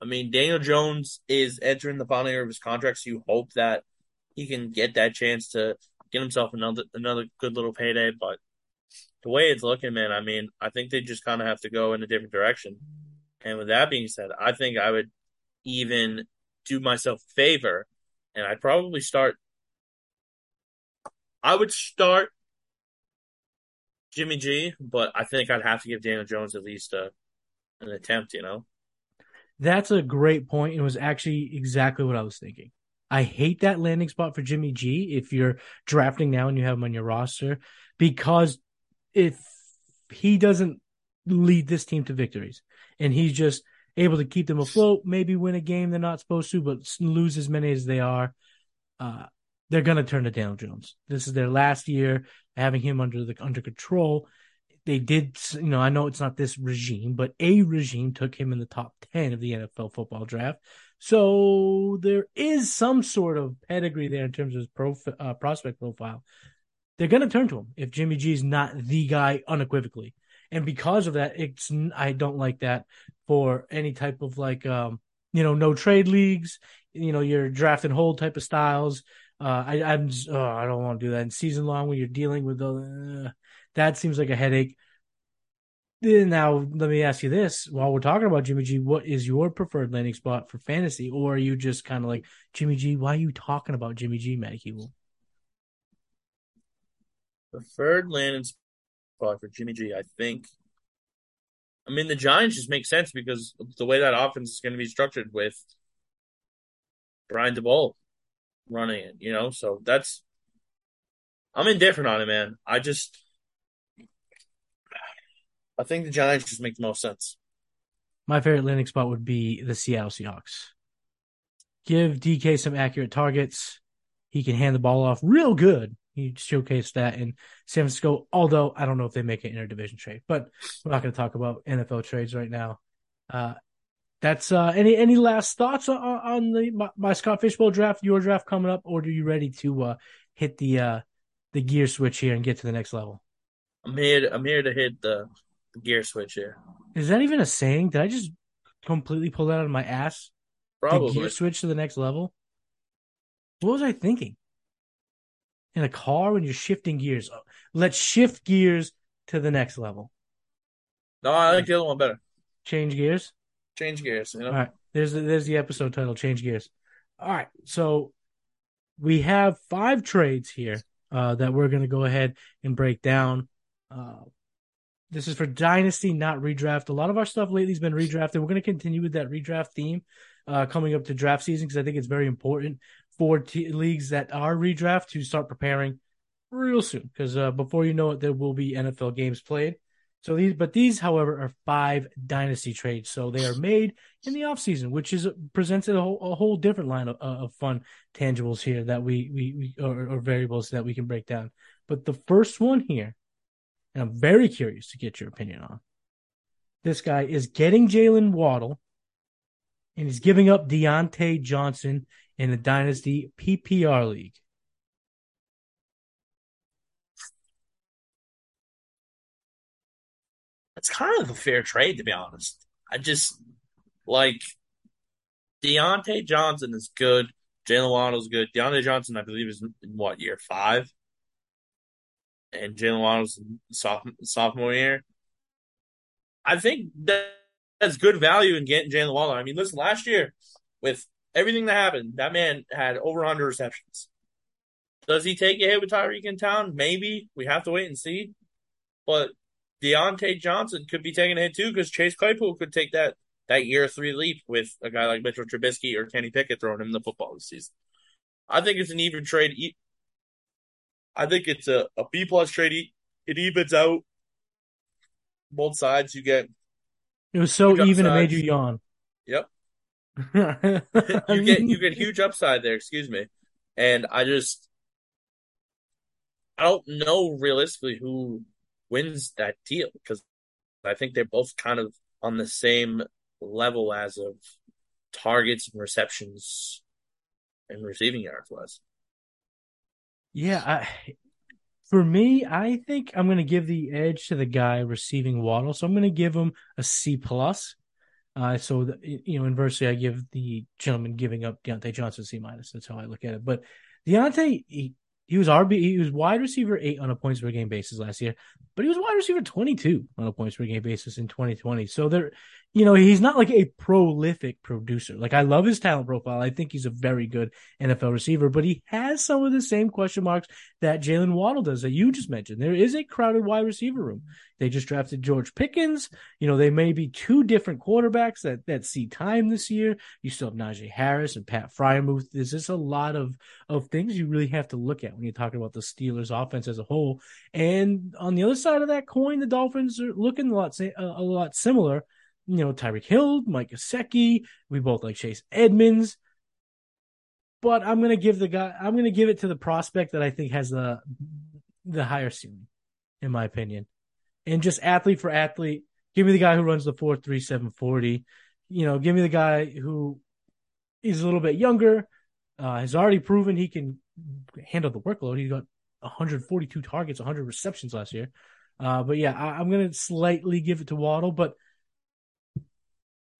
I mean, Daniel Jones is entering the final year of his contract, so you hope that he can get that chance to get himself another another good little payday. But the way it's looking, man, I mean, I think they just kind of have to go in a different direction. And with that being said, I think I would even do myself a favor, and I'd probably start I would start Jimmy G, but I think I'd have to give Daniel Jones at least a, an attempt, you know? That's a great point. It was actually exactly what I was thinking. I hate that landing spot for Jimmy G if you're drafting now and you have him on your roster because if he doesn't lead this team to victories and he's just able to keep them afloat, maybe win a game they're not supposed to, but lose as many as they are, uh, they're going to turn to Daniel Jones. This is their last year having him under the under control. They did, you know, I know it's not this regime, but a regime took him in the top 10 of the NFL football draft. So there is some sort of pedigree there in terms of his uh, prospect profile. They're going to turn to him if Jimmy G is not the guy unequivocally. And because of that, it's I don't like that for any type of like um you know, no trade leagues, you know, your draft and hold type of styles. Uh, I, I'm, just, oh, I don't want to do that in season long when you're dealing with the, uh, that seems like a headache. Now, let me ask you this: While we're talking about Jimmy G, what is your preferred landing spot for fantasy, or are you just kind of like Jimmy G? Why are you talking about Jimmy G, Matt Hewell? Preferred landing spot for Jimmy G, I think. I mean, the Giants just make sense because the way that offense is going to be structured with Brian Daboll running it, you know. So that's I'm indifferent on it, man. I just I think the Giants just make the most sense. My favorite landing spot would be the Seattle Seahawks. Give DK some accurate targets. He can hand the ball off real good. He showcased that in San Francisco, although I don't know if they make an interdivision trade, but we're not going to talk about NFL trades right now. Uh, that's uh, any any last thoughts on, on the my, my, Scott Fish Bowl draft, your draft coming up, or are you ready to uh, hit the uh, the gear switch here and get to the next level? I'm here. I'm here to hit the gear switch here. Is that even a saying? Did I just completely pull that out of my ass? Probably. The gear switch to the next level? What was I thinking? In a car when you're shifting gears. Oh, let's shift gears to the next level. No, I like the other one better. Change gears? Change gears. You know? All right. There's the, there's the episode title, Change Gears. All right. So we have five trades here uh, that we're going to go ahead and break down. Uh, this is for dynasty, not redraft. A lot of our stuff lately has been redrafted. We're going to continue with that redraft theme uh, coming up to draft season because I think it's very important for t- leagues that are redraft to start preparing real soon because uh, before you know it, there will be NFL games played. So these, but these, however, are five dynasty trades. So they are made in the offseason, which is presents a whole, a whole different line of, of fun tangibles here that we, we, we or, or variables that we can break down. But the first one here and I'm very curious to get your opinion on. This guy is getting Jaylen Waddle, and he's giving up Diontae Johnson in the Dynasty PPR League. It's kind of a fair trade, to be honest. I just like Diontae Johnson is good. Jaylen Waddle's good. Diontae Johnson, I believe, is in what year five? And Jaylen Waddle's sophomore year. I think that that's good value in getting Jaylen Waddle. I mean, listen, last year with everything that happened, that man had over 100 receptions. Does he take a hit with Tyreek in town? Maybe. We have to wait and see. But Diontae Johnson could be taking a hit too because Chase Claypool could take that that year three leap with a guy like Mitchell Trubisky or Kenny Pickett throwing him the football this season. I think it's an even trade I think it's a, a B plus trade. It evens out both sides. You get it was so even upsides. it made you yawn. Yep. you get you get huge upside there. Excuse me, and I just I don't know realistically who wins that deal because I think they're both kind of on the same level as of targets and receptions and receiving yards was. Yeah, I, for me, I think I'm going to give the edge to the guy receiving Waddle. So I'm going to give him a C plus. Uh, so the, you know, inversely, I give the gentleman giving up Diontae Johnson C minus. That's how I look at it. But Diontae, he, he was RB, he was wide receiver eight on a points per game basis last year, but he was wide receiver 22 on a points per game basis in 2020. So there, you know, he's not like a prolific producer. Like I love his talent profile. I think he's a very good NFL receiver, but he has some of the same question marks that Jaylen Waddle does that you just mentioned. There is a crowded wide receiver room. They just drafted George Pickens. You know, they may be two different quarterbacks that that see time this year. You still have Najee Harris and Pat Freiermuth. There's just a lot of of things you really have to look at when you're talking about the Steelers offense as a whole. And on the other side of that coin, the Dolphins are looking a lot a lot similar you know, Tyreek Hill, Mike Gesicki. We both like Chase Edmonds. But I'm gonna give the guy I'm gonna give it to the prospect that I think has the the higher ceiling, in my opinion. And just athlete for athlete, give me the guy who runs the four three seven forty. You know, give me the guy who is a little bit younger, uh, has already proven he can handle the workload. He got 142 targets, 100 receptions last year. Uh, but yeah, I, am going to slightly give it to Waddle, but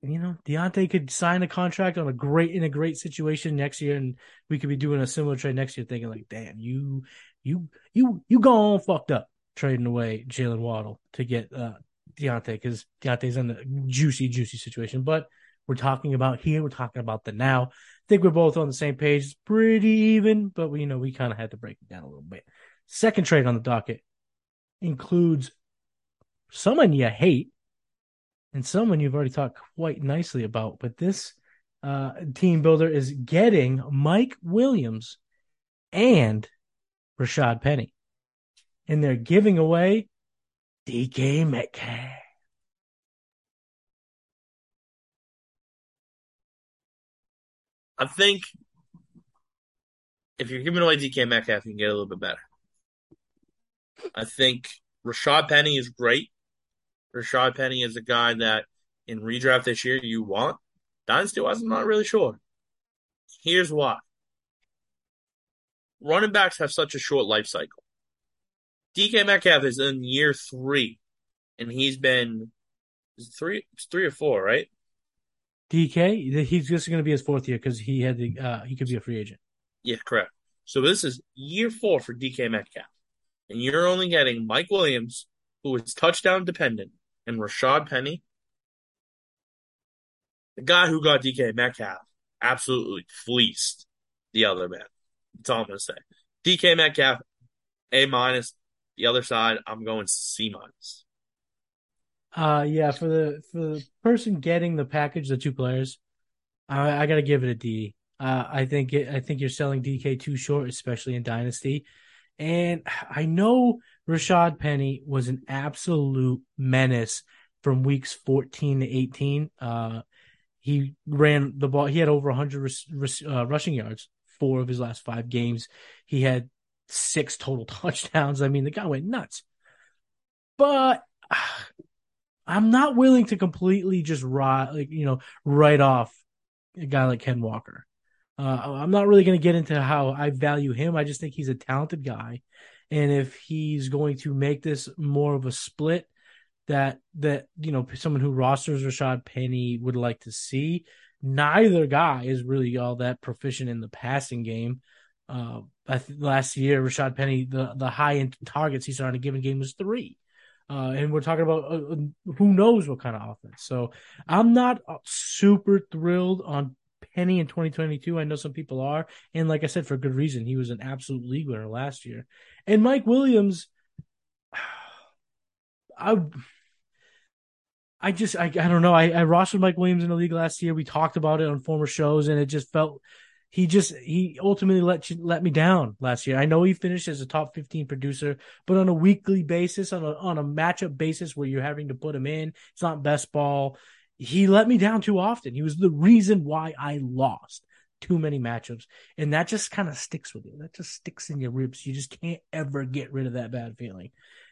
you know, Diontae could sign a contract on a great in a great situation next year, and we could be doing a similar trade next year, thinking like, damn, you you you you gone fucked up trading away Jaylen Waddle to get uh Diontae because Diontae's in a juicy, juicy situation. But we're talking about here, we're talking about the now. I think we're both on the same page. It's pretty even, but we you know we kind of had to break it down a little bit. Second trade on the docket includes someone you hate and someone you've already talked quite nicely about. But this uh, team builder is getting Mike Williams and Rashad Penny. And they're giving away DK Metcalf. I think if you're giving away DK Metcalf, you can get a little bit better. I think Rashad Penny is great. Rashad Penny is a guy that in redraft this year you want. Dynasty wise, I'm not really sure. Here's why. Running backs have such a short life cycle. DK Metcalf is in year three, and he's been three, three or four, right? DK, he's just going to be his fourth year because he had the uh, he could be a free agent. Yeah, correct. So this is year four for DK Metcalf, and you're only getting Mike Williams, who is touchdown dependent, and Rashad Penny, the guy who got DK Metcalf absolutely fleeced the other man. That's all I'm gonna say. DK Metcalf, A minus. The other side, I'm going C minus. Uh yeah, for the for the person getting the package, the two players, I, I gotta give it a D. Uh, I think it, I think you're selling DK too short, especially in Dynasty. And I know Rashad Penny was an absolute menace from weeks 14 to 18. Uh, he ran the ball. He had over 100 uh, rushing yards, four of his last five games. He had six total touchdowns. I mean, the guy went nuts. But I'm not willing to completely just ride, like, you know, write off a guy like Ken Walker. Uh, I'm not really going to get into how I value him. I just think he's a talented guy, and if he's going to make this more of a split that that you know someone who rosters Rashad Penny would like to see, neither guy is really all that proficient in the passing game. Uh, last year Rashad Penny the the high end targets he saw in a given game was three. Uh, and we're talking about uh, uh who knows what kind of offense. So I'm not uh, super thrilled on Penny in 2022. I know some people are, and like I said, for good reason. He was an absolute league winner last year. And Mike Williams, I, I just I, I don't know. I, I rostered Mike Williams in the league last year. We talked about it on former shows, and it just felt he just he ultimately let you let me down last year. I know he finished as a top 15 producer, but on a weekly basis, on a on a matchup basis where you're having to put him in, it's not best ball he let me down too often. He was the reason why I lost too many matchups. And that just kind of sticks with you. That just sticks in your ribs. You just can't ever get rid of that bad feeling.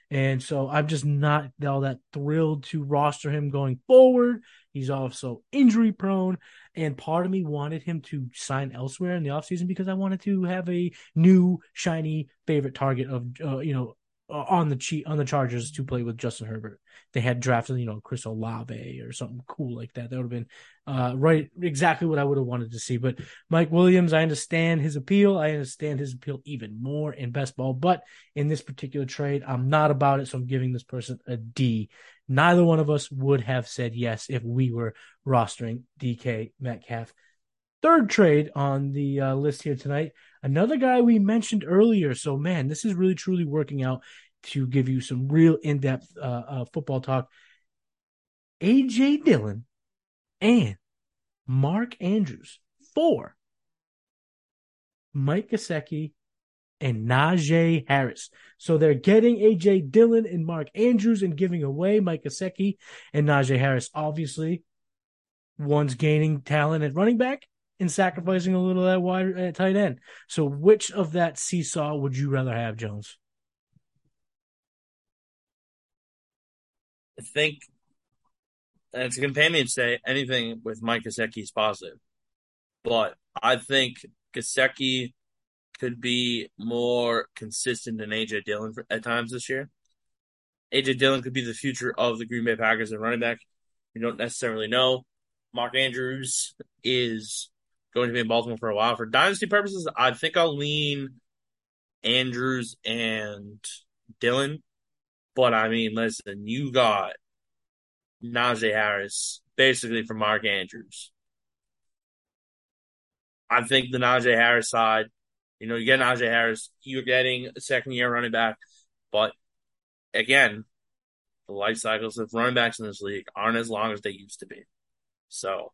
And so I'm just not all that thrilled to roster him going forward. He's also injury prone. And part of me wanted him to sign elsewhere in the offseason because I wanted to have a new, shiny favorite target of, uh, you know, on the cheat on the Chargers to play with Justin Herbert. They had drafted, you know, Chris Olave or something cool like that. That would have been uh, right exactly what I would have wanted to see. But Mike Williams, I understand his appeal. I understand his appeal even more in best ball. But in this particular trade, I'm not about it. So I'm giving this person a D. Neither one of us would have said yes if we were rostering DK Metcalf. Third trade on the uh, list here tonight Another guy we mentioned earlier. So, man, this is really truly working out to give you some real in depth uh, uh, football talk. AJ Dillon and Mark Andrews for Mike Gesicki and Najee Harris. So they're getting AJ Dillon and Mark Andrews and giving away Mike Gesicki and Najee Harris. Obviously, one's gaining talent at running back and sacrificing a little that wide at tight end. So, which of that seesaw would you rather have, Jones? I think it's a companion say anything with Mike Gesicki is positive, but I think Gesicki could be more consistent than AJ Dillon at times this year. AJ Dillon could be the future of the Green Bay Packers and running back. We don't necessarily know. Mark Andrews is going to be in Baltimore for a while. For dynasty purposes, I think I'll lean Andrews and Dillon. But I mean, listen, you got Najee Harris basically for Mark Andrews. I think the Najee Harris side, you know, you get Najee Harris, you're getting a second year running back. But again, the life cycles of running backs in this league aren't as long as they used to be. So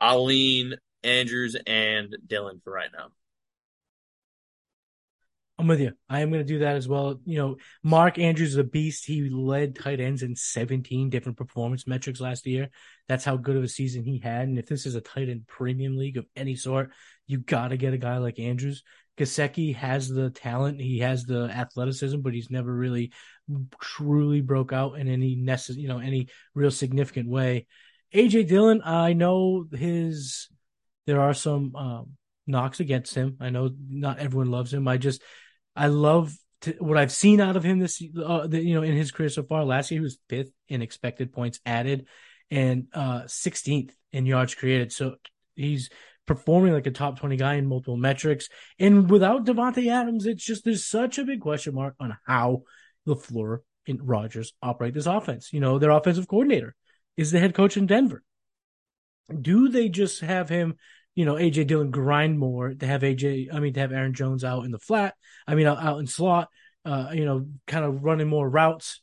I'll lean Andrews and Dillon for right now. I'm with you. I am going to do that as well. You know, Mark Andrews is a beast. He led tight ends in 17 different performance metrics last year. That's how good of a season he had. And if this is a tight end premium league of any sort, you got to get a guy like Andrews. Gesicki has the talent, he has the athleticism, but he's never really truly broke out in any necessary, you know, any real significant way. AJ Dillon, I know his. There are some um, knocks against him. I know not everyone loves him. I just I love to, what I've seen out of him this, uh, the, you know, in his career so far. Last year he was fifth in expected points added, and uh, 16th in yards created. So he's performing like a top 20 guy in multiple metrics. And without Davante Adams, it's just there's such a big question mark on how LaFleur and Rodgers operate this offense. You know, their offensive coordinator is the head coach in Denver. Do they just have him you know, AJ Dillon grind more to have AJ, I mean, to have Aaron Jones out in the flat, I mean, out, out in slot, uh, you know, kind of running more routes.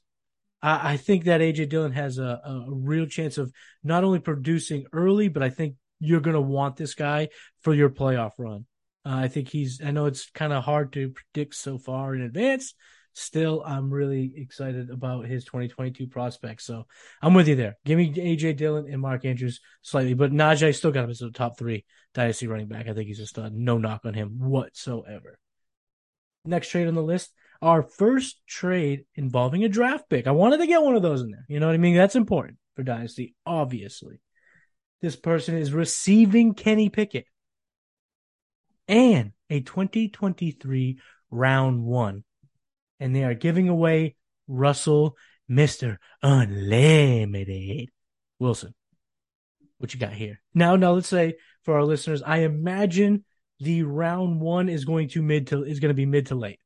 I, I think that AJ Dillon has a, a real chance of not only producing early, but I think you're going to want this guy for your playoff run. Uh, I think he's, I know it's kind of hard to predict so far in advance, still, I'm really excited about his 2022 prospects. So I'm with you there. Give me AJ Dillon and Mark Andrews slightly, but Najee still got him as a top three dynasty running back. I think he's just a no knock on him whatsoever. Next trade on the list, our first trade involving a draft pick. I wanted to get one of those in there. You know what I mean? That's important for dynasty, obviously. This person is receiving Kenny Pickett and a 2023 round one and they are giving away Russell, Mr. Unlimited Wilson. What you got here? Now, now let's say for our listeners, I imagine the round one is going to mid to is going to be mid to late.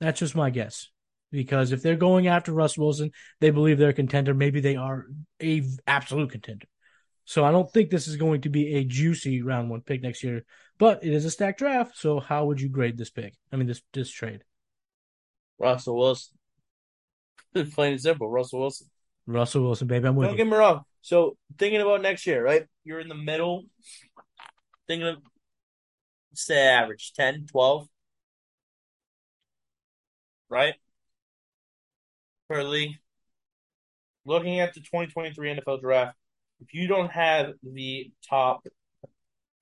That's just my guess. Because if they're going after Russ Wilson, they believe they're a contender. Maybe they are a absolute contender. So I don't think this is going to be a juicy round one pick next year, but it is a stacked draft. So how would you grade this pick? I mean, this this trade. Russell Wilson. Plain and simple, Russell Wilson. Russell Wilson, baby. I'm with Don't you. get me wrong. So thinking about next year, right? You're in the middle, thinking of say average 10, 12. Right? Per league. Looking at the 2023 NFL draft, if you don't have the top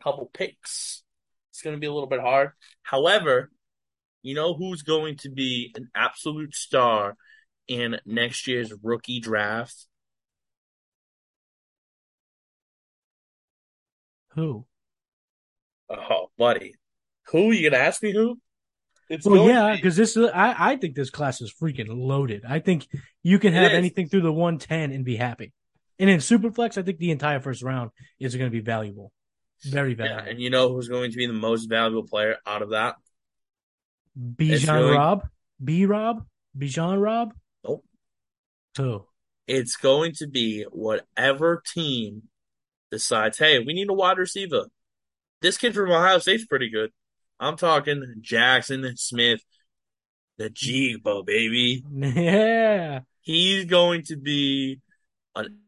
couple picks, it's going to be a little bit hard. However, you know who's going to be an absolute star in next year's rookie draft? Who? Oh, buddy. Who? You gonna ask me who? It's well, yeah, because be... this I I think this class is freaking loaded. I think you can have anything through the one ten and be happy. And in Superflex, I think the entire first round is going to be valuable, very valuable. Yeah, and you know who's going to be the most valuable player out of that? Bijan really... Rob? B Rob? Bijan Rob? Nope. Who? It's going to be whatever team decides, hey, we need a wide receiver. This kid from Ohio State's pretty good. I'm talking Jaxon Smith, the Jigbo, baby. Yeah. He's going to be an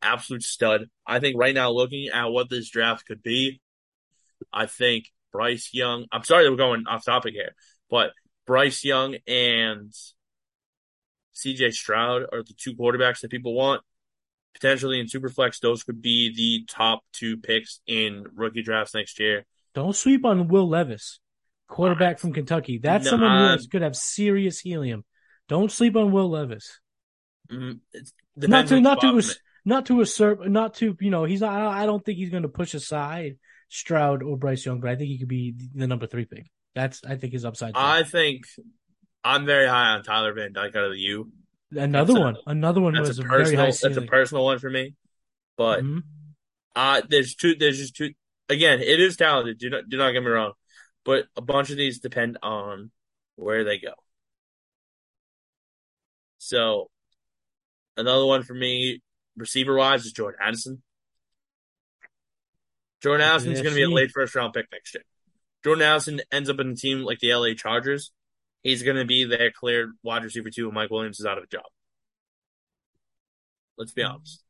absolute stud. I think right now, looking at what this draft could be, I think Bryce Young. I'm sorry that we're going off topic here, but Bryce Young and CJ Stroud are the two quarterbacks that people want. Potentially in Superflex, those could be the top two picks in rookie drafts next year. Don't sweep on Will Levis, quarterback from Kentucky. That's nah, someone who could have serious helium. Don't sleep on Will Levis. Mm, not to not to not to assert not to you know he's not. I don't think he's going to push aside Stroud or Bryce Young, but I think he could be the number three pick. That's I think his upside. I think I'm very high on Tyler Van Dyke out of the U. Another that's one, a, another one was a, personal. very high. Ceiling. That's a personal one for me. but Mhm. uh there's two. There's just two. Again, it is talented. Do not do not get me wrong, but a bunch of these depend on where they go. So another one for me, receiver wise, is Jordan Addison. Jordan Addison is going to be a late first round pick next year. Jordan Addison ends up in a team like the LA Chargers. He's going to be their cleared wide receiver two. when Mike Williams is out of a job. Let's be honest.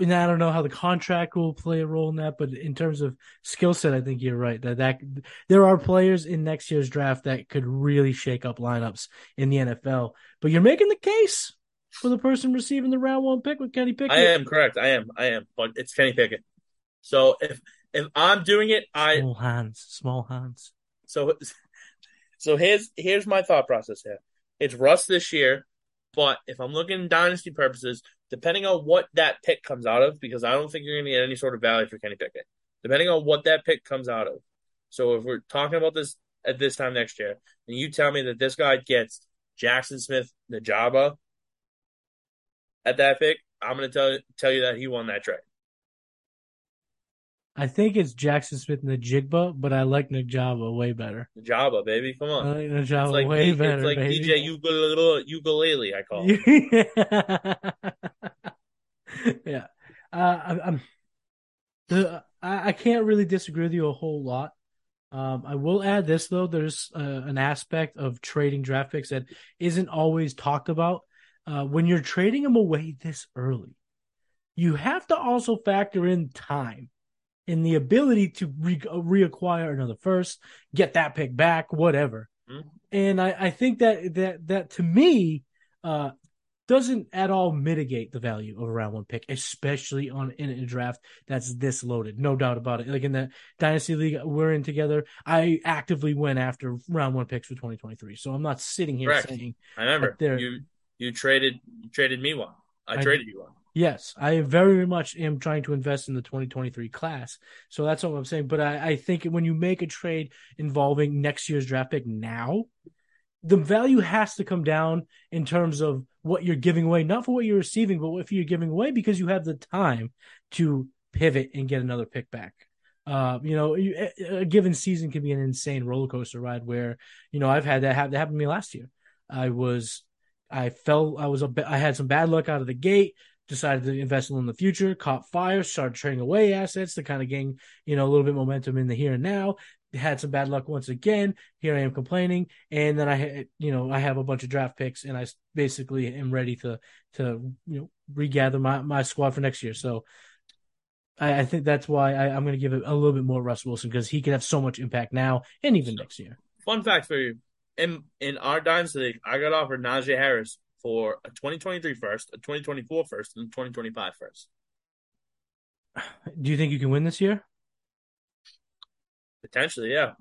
And I don't know how the contract will play a role in that, but in terms of skill set, I think you're right that that there are players in next year's draft that could really shake up lineups in the NFL. But you're making the case for the person receiving the round one pick with Kenny Pickett. I am correct. I am. I am. But it's Kenny Pickett. So if if I'm doing it, I Small hands, small hands. so so here's here's my thought process here. It's Russ this year, but if I'm looking dynasty purposes, depending on what that pick comes out of, because I don't think you're going to get any sort of value for Kenny Pickett, depending on what that pick comes out of. So if we're talking about this at this time next year, and you tell me that this guy gets Jaxon Smith Najaba at that pick, I'm going to tell tell you that he won that trade. I think it's Jaxon Smith and the Jigba, but I like Najaba way better. Najaba, baby, come on. I like It's Najaba like way it's better, like baby. DJ ukulele, ukulele, I call it. yeah, uh, I, I'm. The I, I can't really disagree with you a whole lot. Um, I will add this though: there's uh, an aspect of trading draft picks that isn't always talked about. Uh, when you're trading them away this early, you have to also factor in time and the ability to re- reacquire another first, get that pick back, whatever. Mhm. And I, I think that that that to me uh, doesn't at all mitigate the value of a round one pick, especially on in a draft that's this loaded. No doubt about it. Like in the dynasty league we're in together, I actively went after round one picks for 2023. So I'm not sitting here Correct. saying I remember you you traded you traded me one. I, I- traded you one. Yes, I very much am trying to invest in the 2023 class. So that's what I'm saying. But I, I think when you make a trade involving next year's draft pick now, the value has to come down in terms of what you're giving away, not for what you're receiving, but what you're giving away because you have the time to pivot and get another pick back. Uh, you know, a, given season can be an insane roller coaster ride where, you know, I've had that happen, that happened to me last year. I was, I fell, I was a, I had some bad luck out of the gate decided to invest in the future, caught fire, started trading away assets to kind of gain, you know, a little bit momentum in the here and now. Had some bad luck once again. Here I am complaining, and then I, you know, I have a bunch of draft picks, and I basically am ready to to you know regather my my squad for next year. So. I, I think that's why I, I'm going to give it a little bit more Russ Wilson because he can have so much impact now and even next year. Fun fact for you: in in our dynasty I got offered Najee Harris for a 2023 first, a 2024 first, and a 2025 first. Do you think you can win this year? Potentially, yeah.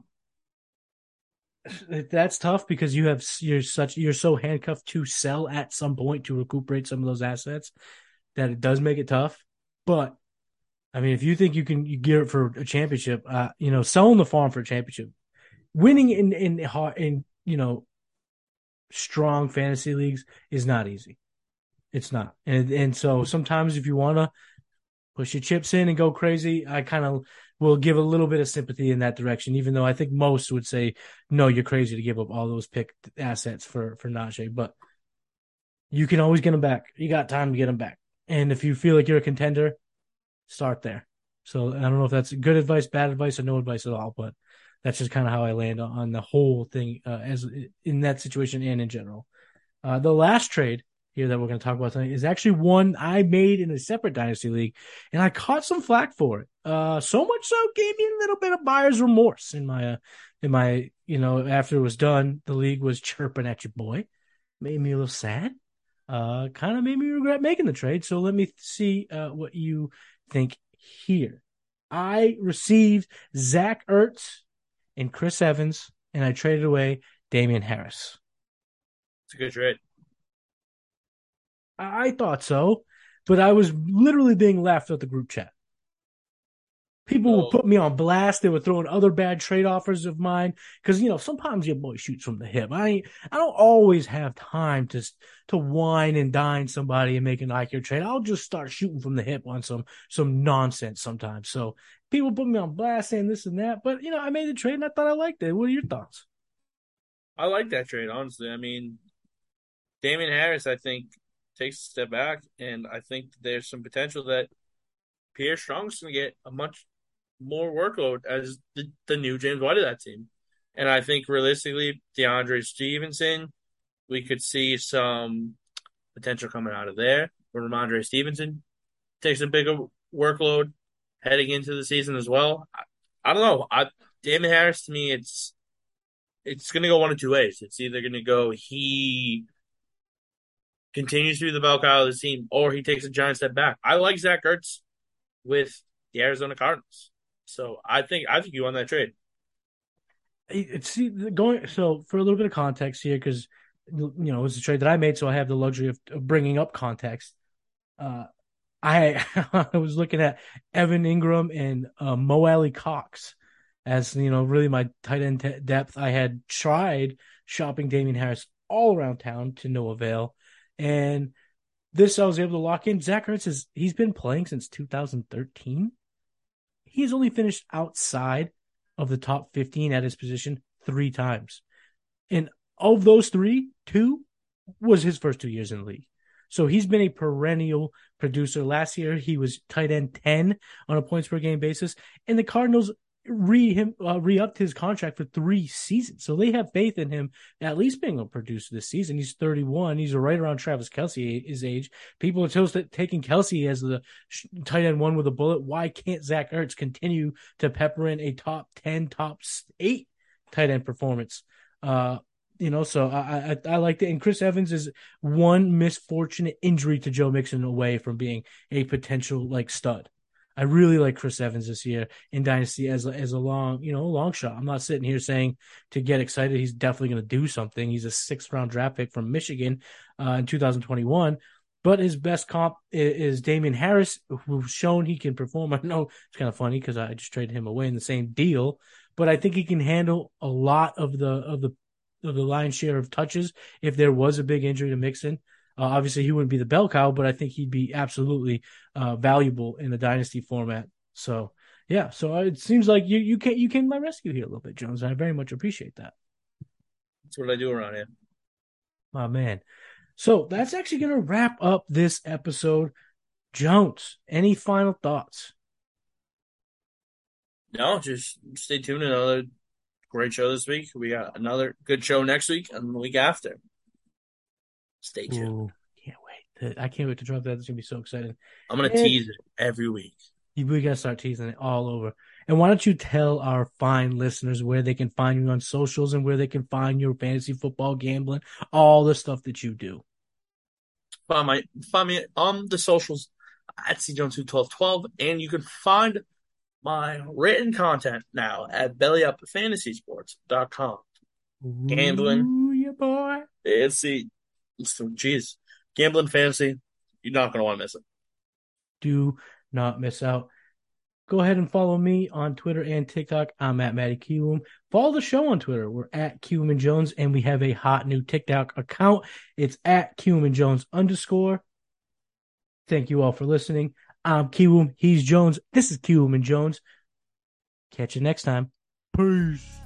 That's tough because you have you're such you're so handcuffed to sell at some point to recuperate some of those assets that it does make it tough. But I mean, if you think you can you gear it for a championship, uh, you know, selling the farm for a championship, winning in in in, in you know strong fantasy leagues is not easy. It's not, and and so sometimes if you want to push your chips in and go crazy, I kind of will give a little bit of sympathy in that direction. Even though I think most would say, no, you're crazy to give up all those picked assets for for Najee, but you can always get them back. You got time to get them back, and if you feel like you're a contender, start there. So I don't know if that's good advice, bad advice, or no advice at all, but that's just kind of how I land on the whole thing uh, as in that situation and in general. Uh, the last trade here that we're going to talk about tonight is actually one I made in a separate dynasty league, and I caught some flack for it. Uh, so much so gave me a little bit of buyer's remorse in my, uh, in my, you know, after it was done, the league was chirping at your boy, made me a little sad. Uh, kind of made me regret making the trade. So let me see uh, what you think here. I received Zach Ertz and Chris Evans, and I traded away Damien Harris. It's a good trade. I thought so, but I was literally being laughed at the group chat. People would oh. put me on blast. They were throwing other bad trade offers of mine because you know sometimes your boy shoots from the hip. I I don't always have time to to wine and dine somebody and make an IQ trade. I'll just start shooting from the hip on some some nonsense sometimes. So people put me on blast saying this and that, but you know I made the trade and I thought I liked it. What are your thoughts? I like that trade honestly. I mean, Damien Harris, I think takes a step back, and I think there's some potential that Pierre Strong's going to get a much more workload as the, the new James White of that team. And I think realistically, DeAndre Stevenson, we could see some potential coming out of there. Where Rhamondre Stevenson takes a bigger workload heading into the season as well. I, I don't know. I Damon Harris to me, it's it's going to go one of two ways. It's either going to go he continues to be the bell cow of the team, or he takes a giant step back. I like Zach Ertz with the Arizona Cardinals. So I think I think you won that trade. See, going so for a little bit of context here, because you know it was a trade that I made, so I have the luxury of, of bringing up context. Uh, I I was looking at Evan Engram and uh, Mo Alie-Cox as you know really my tight end t- depth. I had tried shopping Damien Harris all around town to no avail, and this I was able to lock in. Zach Ertz is he's been playing since 2013. He's only finished outside of the top 15 at his position three times. And of those three, two was his first two years in the league. So he's been a perennial producer. Last year, he was tight end 10 on a points per game basis. And the Cardinals re him uh, re upped his contract for three seasons. So they have faith in him at least being a producer this season. He's 31. He's right around Travis Kelce his age. People are still taking Kelce as the tight end one with a bullet. Why can't Zach Ertz continue to pepper in a top 10, top eight tight end performance? Uh, you know, so I, I I like it. And Chris Evans is one misfortunate injury to Joe Mixon away from being a potential like stud. I really like Chris Evans this year in Dynasty as as a long, you know, long shot. I'm not sitting here saying to get excited. He's definitely going to do something. He's a sixth round draft pick from Michigan uh, in 2021. But his best comp is, is Damien Harris, who's shown he can perform. I know it's kind of funny because I just traded him away in the same deal, but I think he can handle a lot of the of the the lion's share of touches if there was a big injury to Mixon. Uh, obviously, he wouldn't be the bell cow, but I think he'd be absolutely uh, valuable in the dynasty format. So, yeah. So uh, it seems like you you can you came to my rescue here a little bit, Jones. I very much appreciate that. That's what I do around here. My man. So that's actually going to wrap up this episode. Jones, any final thoughts? No, just stay tuned. Another great show this week. We got another good show next week and the week after. Stay tuned. Ooh, can't wait. I can't wait to drop that. It's gonna be so exciting. I'm gonna and tease it every week. We gotta start teasing it all over. And why don't you tell our fine listeners where they can find you on socials and where they can find your fantasy football gambling, all the stuff that you do. Find my find me on the socials at cjones1212, and you can find my written content now at bellyupfantasysports.com. Gambling. Ooh, yeah, boy. It's the so, geez, gambling fantasy, you're not going to want to miss it. Do not miss out. Go ahead and follow me on Twitter and TikTok. I'm at Matty Kiwoom. Follow the show on Twitter. We're at Kiwoom and Jones, and we have a hot new TikTok account. It's at Kiwoom and Jones underscore. Thank you all for listening. I'm Kiwoom. He's Jones. This is Kiwoom and Jones. Catch you next time. Peace.